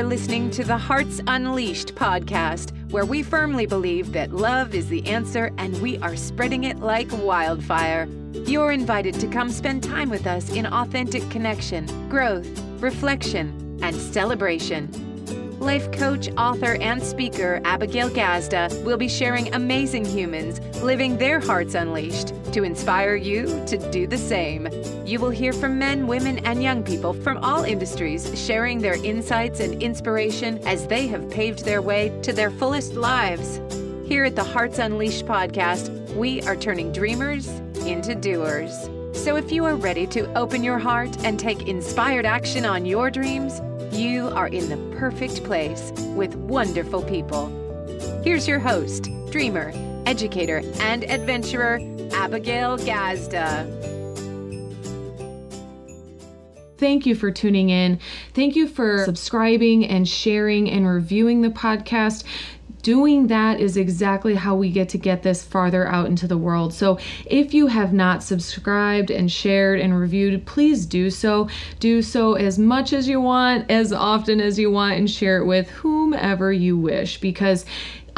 You're listening to the Hearts Unleashed podcast, where we firmly believe that love is the answer and we are spreading it like wildfire. You're invited to come spend time with us in authentic connection, growth, reflection, and celebration. Life coach, author, and speaker Abigail Gazda will be sharing amazing humans living their hearts unleashed to inspire you to do the same. You will hear from men, women, and young people from all industries sharing their insights and inspiration as they have paved their way to their fullest lives. Here at the Hearts Unleashed podcast, we are turning dreamers into doers. So if you are ready to open your heart and take inspired action on your dreams, you are in the perfect place with wonderful people. Here's your host, dreamer, educator, and adventurer, Abigail Gazda. Thank you for tuning in. Thank you for subscribing and sharing and reviewing the podcast doing that is exactly how we get to get this farther out into the world. So if you have not subscribed and shared and reviewed, please do so. Do so as much as you want, as often as you want, and share it with whomever you wish because.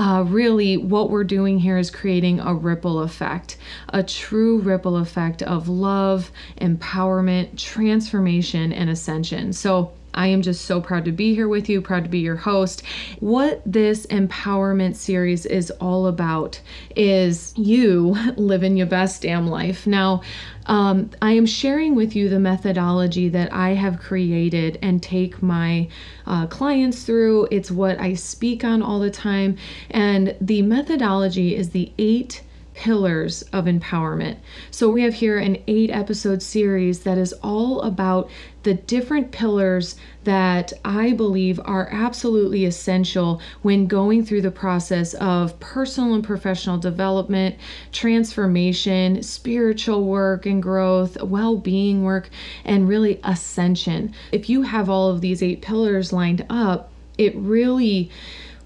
Uh, really, what we're doing here is creating a ripple effect, a true ripple effect of love, empowerment, transformation, and ascension. So, I am just so proud to be here with you, proud to be your host. What this empowerment series is all about is you living your best damn life. Now, um, I am sharing with you the methodology that I have created and take my uh, clients through. It's what I speak on all the time. And the methodology is the eight pillars of empowerment. So, we have here an eight episode series that is all about the different pillars that I believe are absolutely essential when going through the process of personal and professional development, transformation, spiritual work and growth, well being work, and really ascension. If you have all of these eight pillars lined up, it really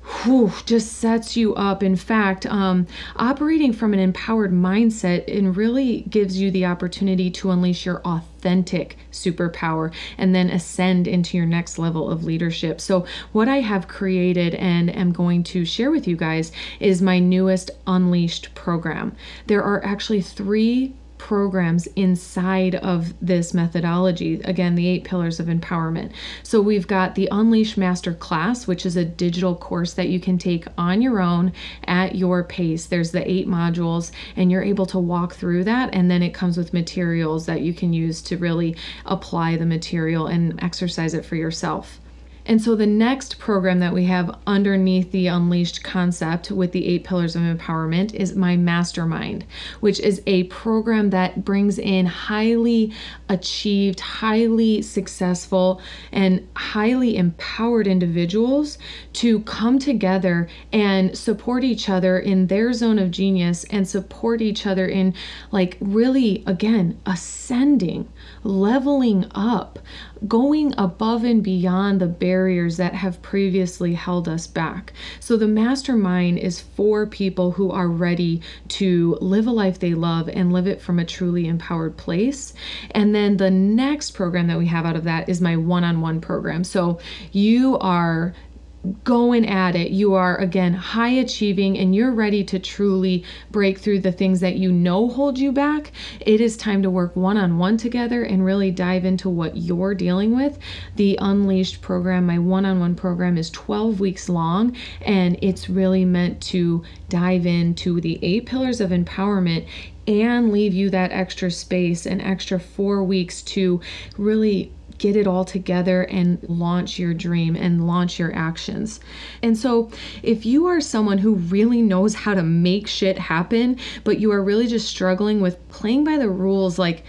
whew, just sets you up. In fact, um, operating from an empowered mindset and really gives you the opportunity to unleash your authentic superpower and then ascend into your next level of leadership. So, what I have created and am going to share with you guys is my newest Unleashed program. There are actually three programs inside of this methodology. Again, the eight pillars of empowerment. So we've got the Unleash Master Class, which is a digital course that you can take on your own at your pace. There's the eight modules, and you're able to walk through that. And then it comes with materials that you can use to really apply the material and exercise it for yourself. And so the next program that we have underneath the Unleashed concept with the eight pillars of empowerment is my mastermind, which is a program that brings in highly achieved, highly successful, and highly empowered individuals to come together and support each other in their zone of genius and support each other in, like, really, again, ascending, leveling up, going above and beyond the barriers that have previously held us back. So, the mastermind is for people who are ready to live a life they love and live it from a truly empowered place. And then the next program that we have out of that is my one on one program. So, you are going at it. You are, again, high achieving and you're ready to truly break through the things that you know hold you back. It is time to work one on one together and really dive into what you're dealing with. The Unleashed program, my one on one program, is 12 weeks long and it's really meant to dive into the eight pillars of empowerment and leave you that extra space and extra four weeks to really get it all together and launch your dream and launch your actions. And so, if you are someone who really knows how to make shit happen, but you are really just struggling with playing by the rules, like,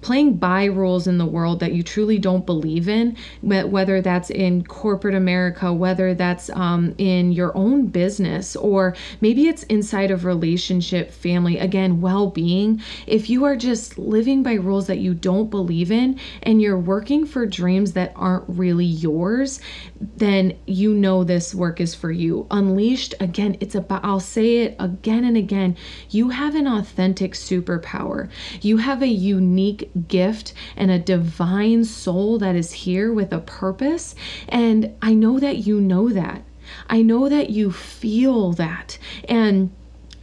playing by rules in the world that you truly don't believe in, whether that's in corporate America, whether that's um, in your own business, or maybe it's inside of relationship, family, again, well being. If you are just living by rules that you don't believe in and you're working for dreams that aren't really yours, then you know this work is for you. Unleashed, again, it's about, I'll say it again and again, you have an authentic superpower. You have a unique gift and a divine soul that is here with a purpose. And I know that you know that. I know that you feel that. And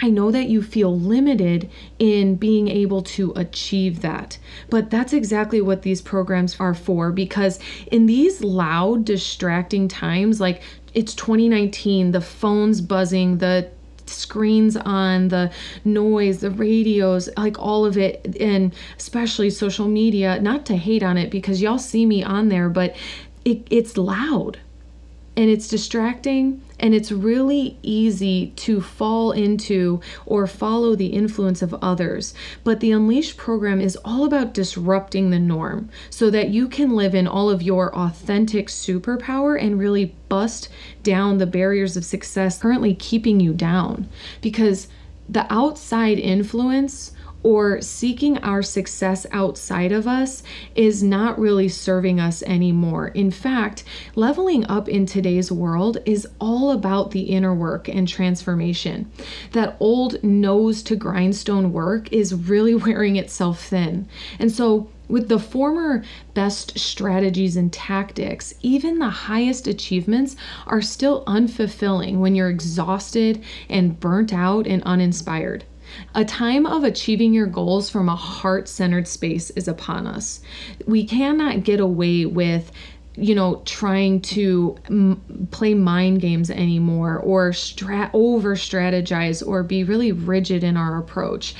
I know that you feel limited in being able to achieve that. But that's exactly what these programs are for because in these loud, distracting times, like it's 2019, the phone's buzzing, the screens on, the noise, the radios, like all of it, and especially social media. Not to hate on it because y'all see me on there, but it, it's loud and it's distracting and it's really easy to fall into or follow the influence of others. But the Unleashed program is all about disrupting the norm so that you can live in all of your authentic superpower and really bust down the barriers of success currently keeping you down. Because the outside influence or seeking our success outside of us is not really serving us anymore. In fact, leveling up in today's world is all about the inner work and transformation. That old nose to grindstone work is really wearing itself thin. And so, with the former best strategies and tactics, even the highest achievements are still unfulfilling when you're exhausted and burnt out and uninspired. A time of achieving your goals from a heart centered space is upon us. We cannot get away with you know trying to m- play mind games anymore or strat over strategize or be really rigid in our approach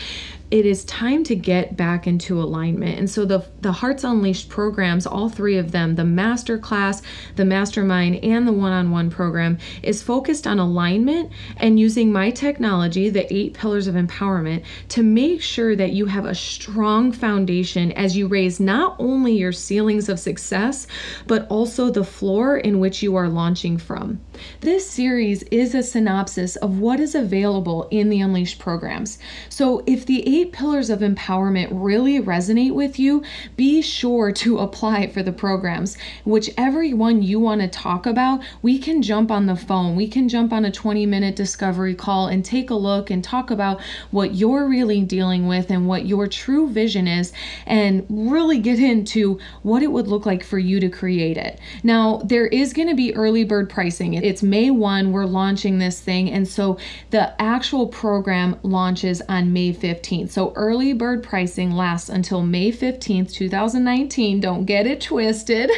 it is time to get back into alignment. And so the the Hearts Unleashed programs, all three of them, the master class, the mastermind, and the one-on-one program, is focused on alignment and using my technology, the eight pillars of empowerment, to make sure that you have a strong foundation as you raise not only your ceilings of success, but also the floor in which you are launching from. This series is a synopsis of what is available in the Unleashed programs. So if the eight pillars of empowerment really resonate with you, be sure to apply for the programs. Whichever one you want to talk about, we can jump on the phone. We can jump on a 20 minute discovery call and take a look and talk about what you're really dealing with and what your true vision is and really get into what it would look like for you to create it. Now, there is going to be early bird pricing. It's May 1, we're launching this thing. And so the actual program launches on May 15th. So early bird pricing lasts until May 15th, 2019. Don't get it twisted.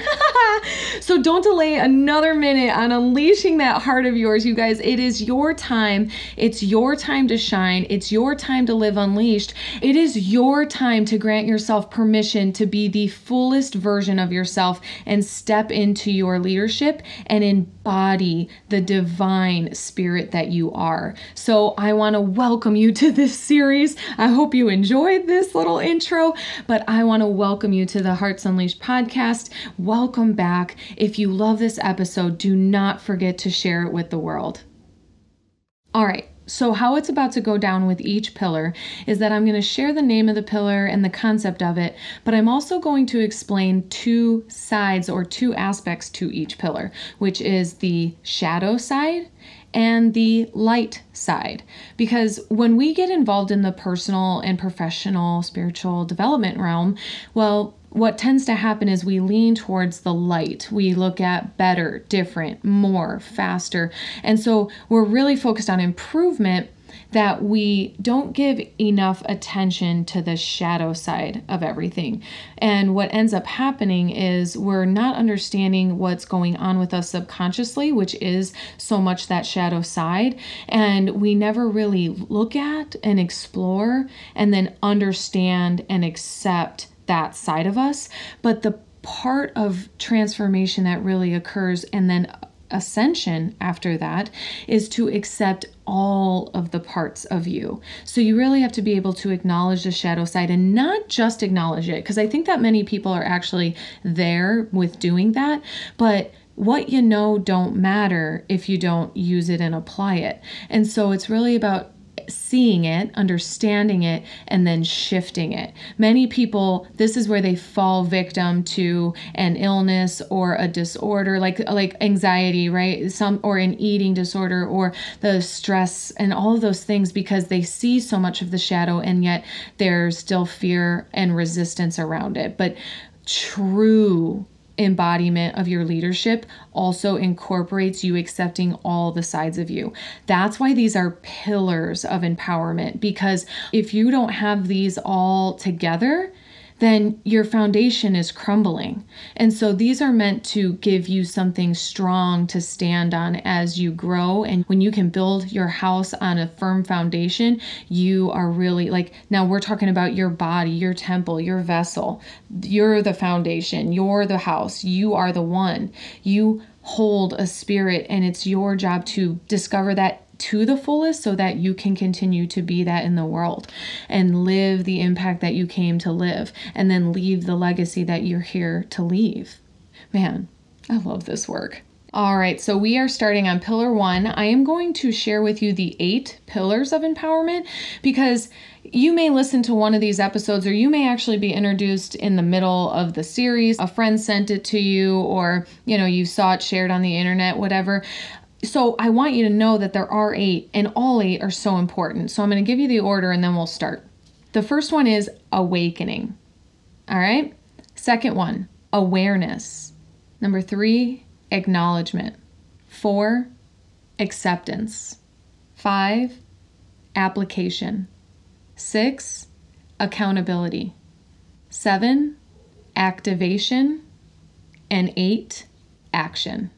so don't delay another minute on unleashing that heart of yours, you guys. It is your time. It's your time to shine. It's your time to live unleashed. It is your time to grant yourself permission to be the fullest version of yourself and step into your leadership and embody the divine spirit that you are. So I want to welcome you to this series. I hope you enjoyed this little intro, but I want to welcome you to the Hearts Unleashed podcast. Welcome back. If you love this episode, do not forget to share it with the world. All right. So, how it's about to go down with each pillar is that I'm going to share the name of the pillar and the concept of it, but I'm also going to explain two sides or two aspects to each pillar, which is the shadow side and the light side. Because when we get involved in the personal and professional spiritual development realm, well, what tends to happen is we lean towards the light. We look at better, different, more, faster. And so we're really focused on improvement that we don't give enough attention to the shadow side of everything. And what ends up happening is we're not understanding what's going on with us subconsciously, which is so much that shadow side. And we never really look at and explore and then understand and accept that side of us. But the part of transformation that really occurs and then ascension after that is to accept all of the parts of you. So you really have to be able to acknowledge the shadow side and not just acknowledge it, because I think that many people are actually there with doing that, but what you know don't matter if you don't use it and apply it. And so it's really about seeing it, understanding it, and then shifting it. Many people, this is where they fall victim to an illness or a disorder, like like anxiety, right? Some or an eating disorder or the stress and all of those things because they see so much of the shadow and yet there's still fear and resistance around it. But true embodiment of your leadership also incorporates you accepting all the sides of you. That's why these are pillars of empowerment because if you don't have these all together, then your foundation is crumbling. And so these are meant to give you something strong to stand on as you grow. And when you can build your house on a firm foundation, you are really like now we're talking about your body, your temple, your vessel. You're the foundation, you're the house, you are the one. You hold a spirit, and it's your job to discover that to the fullest so that you can continue to be that in the world and live the impact that you came to live and then leave the legacy that you're here to leave. Man, I love this work. All right, so we are starting on pillar one. I am going to share with you the eight pillars of empowerment because you may listen to one of these episodes or you may actually be introduced in the middle of the series. A friend sent it to you or, you know, you saw it shared on the internet, whatever. So I want you to know that there are eight, and all eight are so important. So I'm going to give you the order and then we'll start. The first one is awakening. All right. Second one, awareness. Number three, acknowledgement. Four, acceptance. Five, application. Six, accountability. Seven, activation. And eight, action.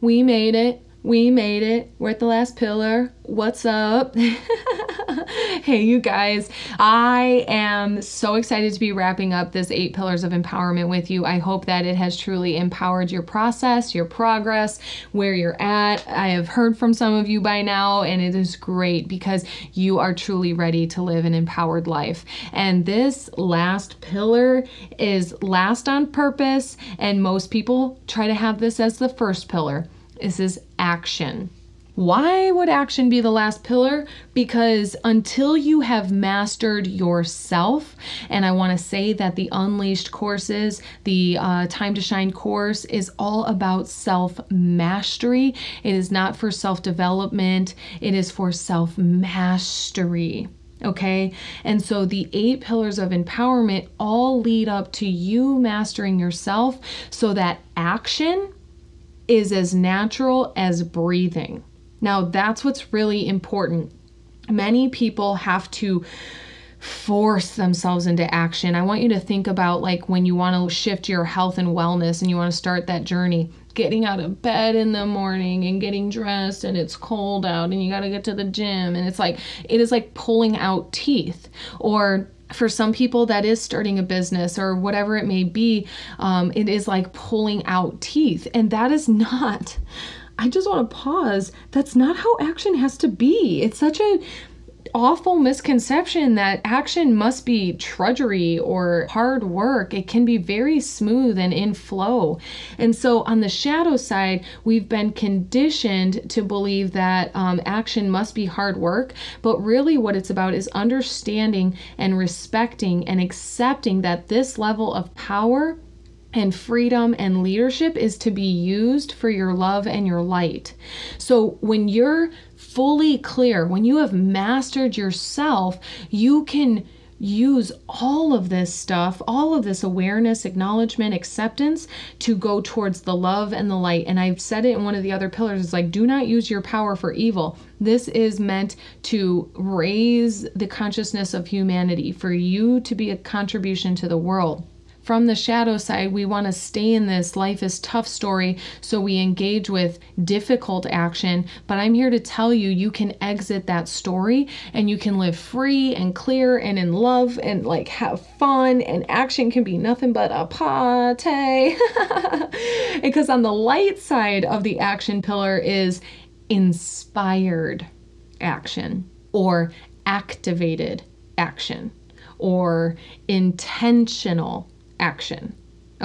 We made it. We made it. We're at the last pillar. What's up? hey, you guys. I am so excited to be wrapping up this eight pillars of empowerment with you. I hope that it has truly empowered your process, your progress, where you're at. I have heard from some of you by now, and it is great because you are truly ready to live an empowered life. And this last pillar is last on purpose, and most people try to have this as the first pillar. This is action. Why would action be the last pillar? Because until you have mastered yourself, and I want to say that the Unleashed courses, the uh, Time to Shine course, is all about self mastery. It is not for self development, it is for self mastery. Okay, and so the eight pillars of empowerment all lead up to you mastering yourself so that action is as natural as breathing. Now, that's what's really important. Many people have to force themselves into action. I want you to think about like when you want to shift your health and wellness and you want to start that journey, getting out of bed in the morning and getting dressed and it's cold out and you got to get to the gym and it's like it is like pulling out teeth or for some people that is starting a business or whatever it may be um, it is like pulling out teeth. And that is not i just want to pause. That's not how action has to be. It's such a awful misconception that action must be trudgery or hard work. It can be very smooth and in flow. And so, on the shadow side, we've been conditioned to believe that um, action must be hard work. But really, what it's about is understanding and respecting and accepting that this level of power and freedom and leadership is to be used for your love and your light. So when you're fully clear, when you have mastered yourself, you can use all of this stuff, all of this awareness, acknowledgement, acceptance to go towards the love and the light. And I've said it in one of the other pillars it's like, do not use your power for evil. This is meant to raise the consciousness of humanity, for you to be a contribution to the world from the shadow side, we want to stay in this life is tough story, so we engage with difficult action. But I'm here to tell you, you can exit that story and you can live free and clear and in love and like have fun, and action can be nothing but a party. because on the light side of the action pillar is inspired action or activated action or intentional action.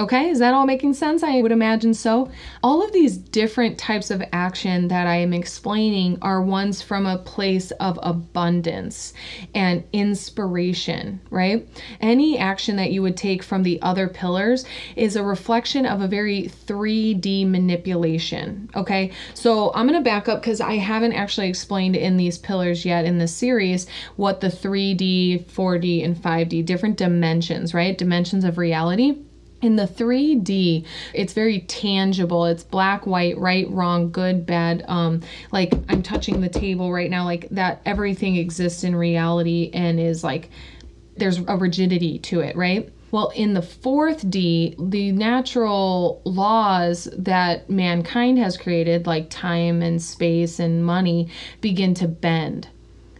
Okay, is that all making sense? I would imagine so. All of these different types of action that I am explaining are ones from a place of abundance and inspiration, right? Any action that you would take from the other pillars is a reflection of a very 3D manipulation, okay? So I'm gonna back up because I haven't actually explained in these pillars yet in this series what the 3D, 4D, and 5D different dimensions, right? Dimensions of reality in the 3D, it's very tangible. It's black, white, right, wrong, good, bad. Um, like I'm touching the table right now, like that everything exists in reality and is like there's a rigidity to it, right? Well, in the fourth D, the natural laws that mankind has created, like time and space and money, begin to bend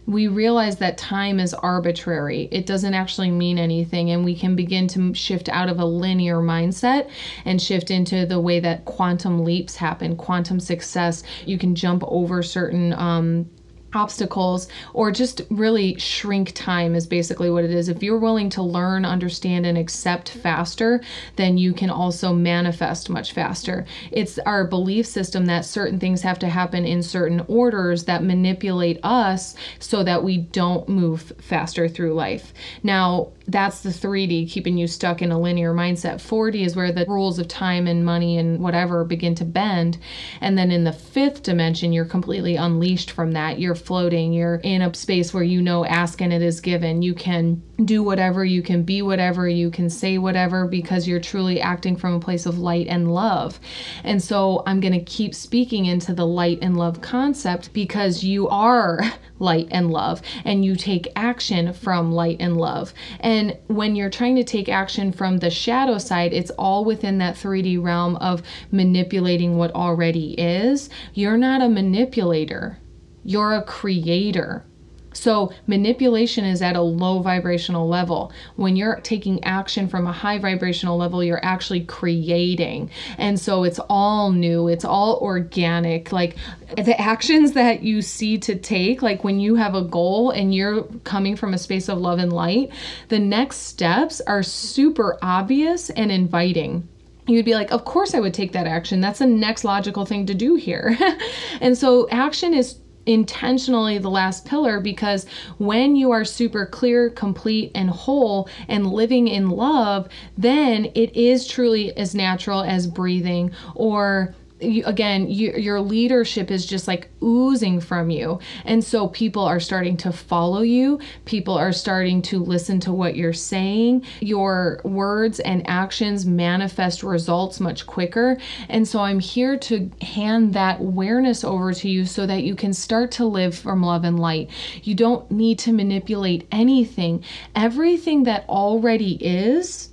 we realize that time is arbitrary. It doesn't actually mean anything, and we can begin to shift out of a linear mindset and shift into the way that quantum leaps happen, quantum success. You can jump over certain um, obstacles or just really shrink time is basically what it is. If you're willing to learn, understand, and accept faster, then you can also manifest much faster. It's our belief system that certain things have to happen in certain orders that manipulate us so that we don't move faster through life. Now, that's the 3D, keeping you stuck in a linear mindset. 4D is where the rules of time and money and whatever begin to bend. And then in the fifth dimension, you're completely unleashed from that. You're floating, you're in a space where you know ask and it is given. You can do whatever, you can be whatever, you can say whatever because you're truly acting from a place of light and love. And so I'm going to keep speaking into the light and love concept because you are light and love and you take action from light and love. And when you're trying to take action from the shadow side, it's all within that 3D realm of manipulating what already is. You're not a manipulator, you're a creator. So, manipulation is at a low vibrational level. When you're taking action from a high vibrational level, you're actually creating. And so, it's all new, it's all organic. Like the actions that you see to take, like when you have a goal and you're coming from a space of love and light, the next steps are super obvious and inviting you'd be like, Of course, I would take that action. That's the next logical thing to do here. and so, action is intentionally the last pillar because when you are super clear, complete, and whole and living in love, then it is truly as natural as breathing or you, again you, your leadership is just like oozing from you. And so people are starting to follow you. People are starting to listen to what you're saying. Your words and actions manifest results much quicker. And so i'm here to hand that awareness over to you so that you can start to live from love and light. You don't need to manipulate anything. Everything that already is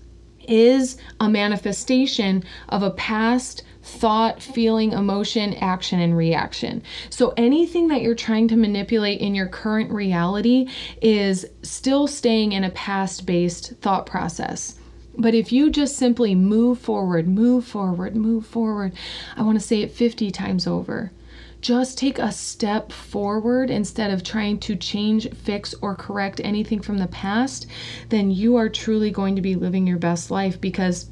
is a manifestation of a past thought, feeling, emotion, action, and reaction. So anything that you're trying to manipulate in your current reality is still staying in a past based thought process. But if you just simply move forward, move forward, move forward, I want to say it 50 times over. Just take a step forward instead of trying to change, fix, or correct anything from the past, then you are truly going to be living your best life because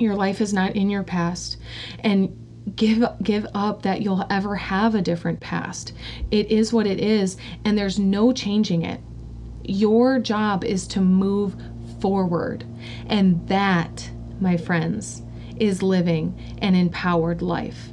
your life is not in your past. And give give up that you'll ever have a different past. It is what it is and there's no changing it. Your job is to move forward. And that, my friends, is living an empowered life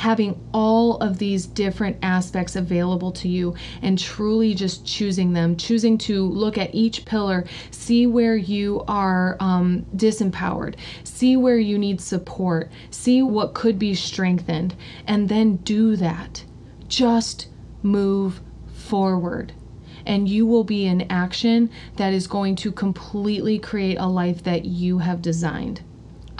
having all of these different aspects available to you and truly just choosing them, choosing to look at each pillar, see where you are um, disempowered, see where you need support, see what could be strengthened, and then do that. Just move forward and you will be in action that is going to completely create a life that you have designed.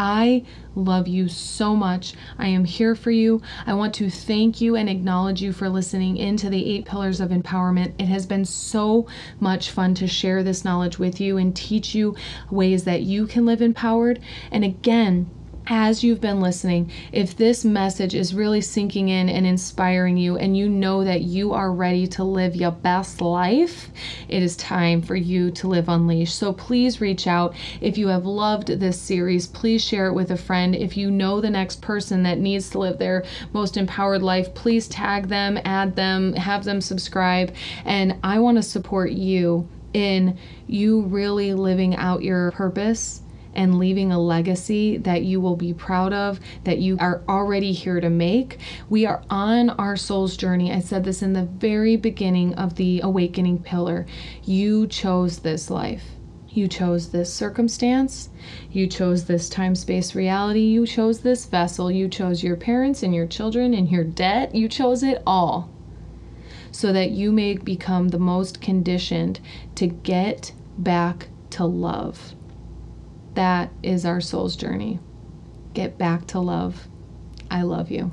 I love you so much. I am here for you. I want to thank you and acknowledge you for listening into the eight pillars of empowerment. It has been so much fun to share this knowledge with you and teach you ways that you can live empowered. And again, as you've been listening, if this message is really sinking in and inspiring you, and you know that you are ready to live your best life, it is time for you to live unleashed. So please reach out. If you have loved this series, please share it with a friend. If you know the next person that needs to live their most empowered life, please tag them, add them, have them subscribe. And I want to support you in you really living out your purpose and leaving a legacy that you will be proud of, that you are already here to make. We are on our soul's journey. I said this in the very beginning of the awakening pillar. You chose this life. You chose this circumstance. You chose this time space reality. You chose this vessel. You chose your parents and your children and your debt. You chose it all so that you may become the most conditioned to get back to love. That is our soul's journey. Get back to love. I love you.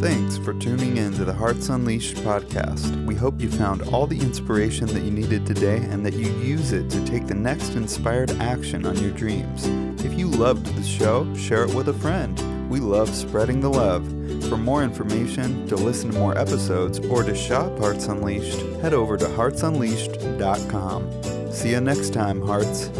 Thanks for tuning in to the Hearts Unleashed podcast. We hope you found all the inspiration that you needed today and that you use it to take the next inspired action on your dreams. If you loved the show, share it with a friend. We love spreading the love. For more information, to listen to more episodes, or to shop Hearts Unleashed, head over to heartsunleashed.com. See you next time, Hearts.